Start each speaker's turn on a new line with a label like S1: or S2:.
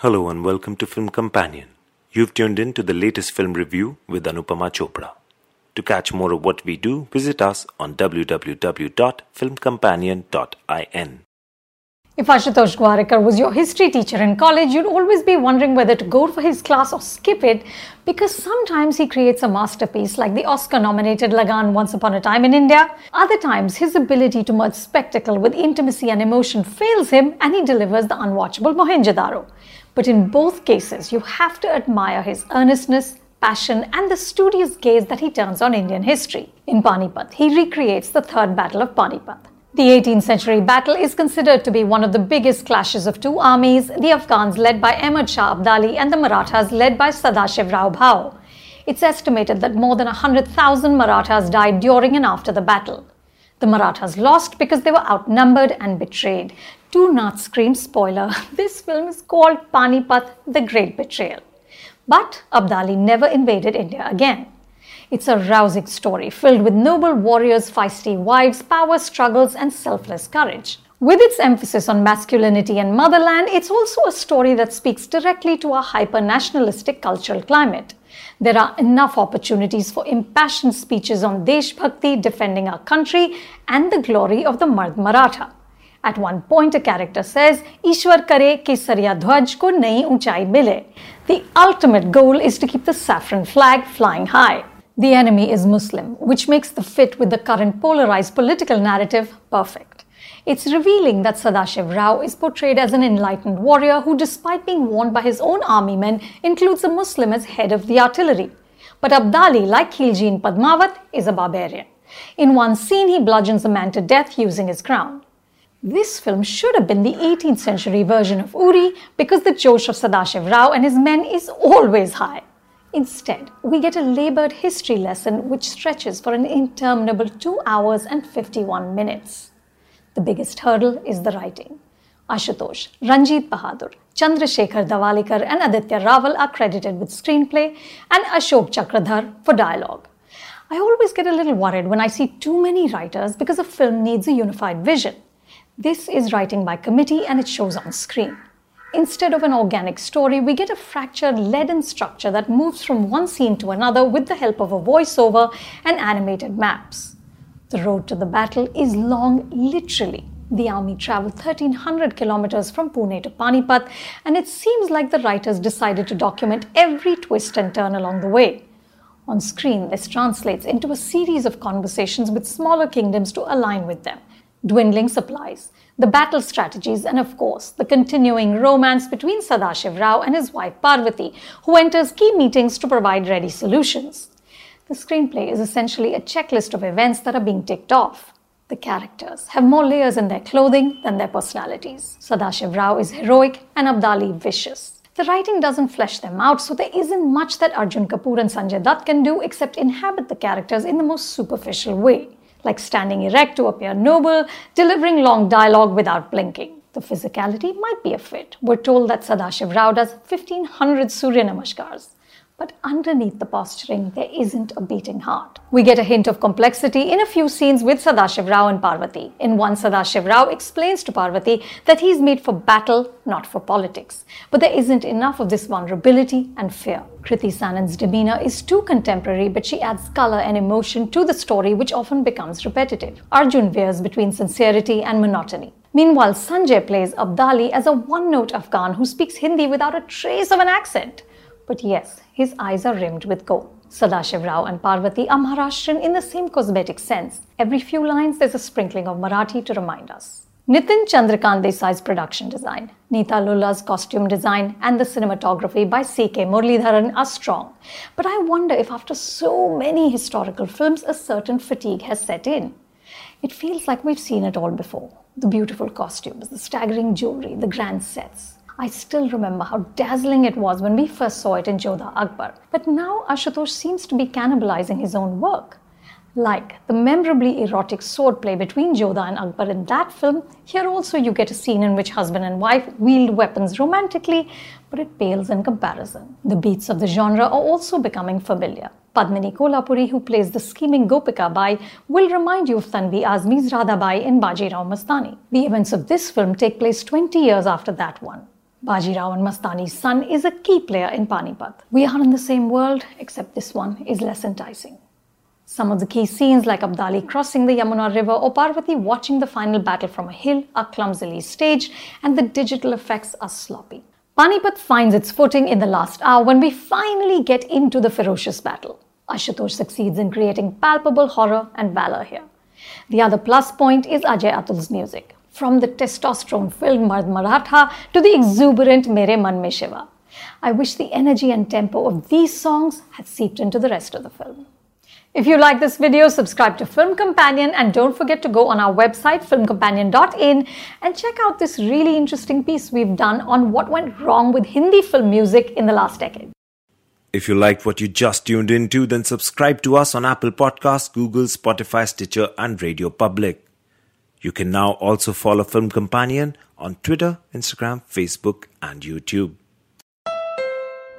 S1: Hello and welcome to Film Companion. You've tuned in to the latest film review with Anupama Chopra. To catch more of what we do, visit us on www.filmcompanion.in.
S2: If Ashutosh Gowariker was your history teacher in college, you'd always be wondering whether to go for his class or skip it because sometimes he creates a masterpiece like the Oscar nominated Lagaan Once Upon a Time in India. Other times, his ability to merge spectacle with intimacy and emotion fails him and he delivers the unwatchable Mohenjo-daro. But in both cases, you have to admire his earnestness, passion, and the studious gaze that he turns on Indian history. In Panipat, he recreates the Third Battle of Panipat. The 18th century battle is considered to be one of the biggest clashes of two armies, the Afghans led by Ahmad Shah Abdali and the Marathas led by Sadashiv Rao Bhau. It's estimated that more than 100,000 Marathas died during and after the battle. The Marathas lost because they were outnumbered and betrayed. Do not scream spoiler. This film is called Panipat, the Great Betrayal. But Abdali never invaded India again. It's a rousing story filled with noble warriors, feisty wives, power struggles, and selfless courage. With its emphasis on masculinity and motherland, it's also a story that speaks directly to our hyper nationalistic cultural climate. There are enough opportunities for impassioned speeches on Desh Bhakti, defending our country, and the glory of the Mard Maratha. At one point, a character says, Ishwar kare ke Sarya Dhwaj ko nayi unchai mile. The ultimate goal is to keep the saffron flag flying high. The enemy is Muslim, which makes the fit with the current polarized political narrative perfect. It's revealing that Sadashiv Rao is portrayed as an enlightened warrior who, despite being warned by his own army men, includes a Muslim as head of the artillery. But Abdali, like Khilji in Padmavat, is a barbarian. In one scene, he bludgeons a man to death using his crown. This film should have been the 18th century version of Uri because the Josh of Sadashiv Rao and his men is always high. Instead, we get a labored history lesson which stretches for an interminable 2 hours and 51 minutes. The biggest hurdle is the writing. Ashutosh, Ranjit Bahadur, Chandrasekhar Davalikar, and Aditya Rawal are credited with screenplay, and Ashok Chakradhar for dialogue. I always get a little worried when I see too many writers because a film needs a unified vision. This is writing by committee and it shows on screen. Instead of an organic story, we get a fractured leaden structure that moves from one scene to another with the help of a voiceover and animated maps. The road to the battle is long, literally. The army traveled 1300 kilometers from Pune to Panipat, and it seems like the writers decided to document every twist and turn along the way. On screen, this translates into a series of conversations with smaller kingdoms to align with them, dwindling supplies, the battle strategies, and of course, the continuing romance between Sadashiv Rao and his wife Parvati, who enters key meetings to provide ready solutions. The screenplay is essentially a checklist of events that are being ticked off. The characters have more layers in their clothing than their personalities. Sadashiv Rao is heroic and Abdali vicious. The writing doesn't flesh them out, so there isn't much that Arjun Kapoor and Sanjay Dutt can do except inhabit the characters in the most superficial way like standing erect to appear noble, delivering long dialogue without blinking. The physicality might be a fit. We're told that Sadashiv Rao does 1500 Surya Namaskars. But underneath the posturing, there isn't a beating heart. We get a hint of complexity in a few scenes with Sadashiv Rao and Parvati. In one, Sadashiv Rao explains to Parvati that he's made for battle, not for politics. But there isn't enough of this vulnerability and fear. Kriti Sanon's demeanor is too contemporary, but she adds color and emotion to the story, which often becomes repetitive. Arjun veers between sincerity and monotony. Meanwhile, Sanjay plays Abdali as a one note Afghan who speaks Hindi without a trace of an accent. But yes, his eyes are rimmed with gold. Sadashiv Rao and Parvati are Maharashtrian in the same cosmetic sense. Every few lines, there's a sprinkling of Marathi to remind us. Nitin Chandrakant Desai's production design, Neeta Lulla's costume design, and the cinematography by C.K. Muralidharan are strong. But I wonder if after so many historical films, a certain fatigue has set in. It feels like we've seen it all before. The beautiful costumes, the staggering jewelry, the grand sets. I still remember how dazzling it was when we first saw it in Jodhaa Akbar. But now Ashutosh seems to be cannibalizing his own work. Like the memorably erotic swordplay between Jodha and Akbar in that film, here also you get a scene in which husband and wife wield weapons romantically, but it pales in comparison. The beats of the genre are also becoming familiar. Padmini Kolhapure, who plays the scheming Gopika Bai, will remind you of Tanvi Azmi's Radhabai in Bajirao Mastani. The events of this film take place 20 years after that one. Bajirao and Mastani's son is a key player in Panipat. We are in the same world, except this one is less enticing. Some of the key scenes, like Abdali crossing the Yamuna River or Parvati watching the final battle from a hill, are clumsily staged and the digital effects are sloppy. Panipat finds its footing in the last hour when we finally get into the ferocious battle. Ashutosh succeeds in creating palpable horror and valor here. The other plus point is Ajay Atul's music, from the testosterone filled Mard Maratha to the exuberant Mere Man Me Shiva. I wish the energy and tempo of these songs had seeped into the rest of the film. If you like this video, subscribe to Film Companion and don't forget to go on our website filmcompanion.in and check out this really interesting piece we've done on what went wrong with Hindi film music in the last decade.
S1: If you liked what you just tuned into, then subscribe to us on Apple Podcasts, Google, Spotify, Stitcher, and Radio Public. You can now also follow Film Companion on Twitter, Instagram, Facebook, and YouTube.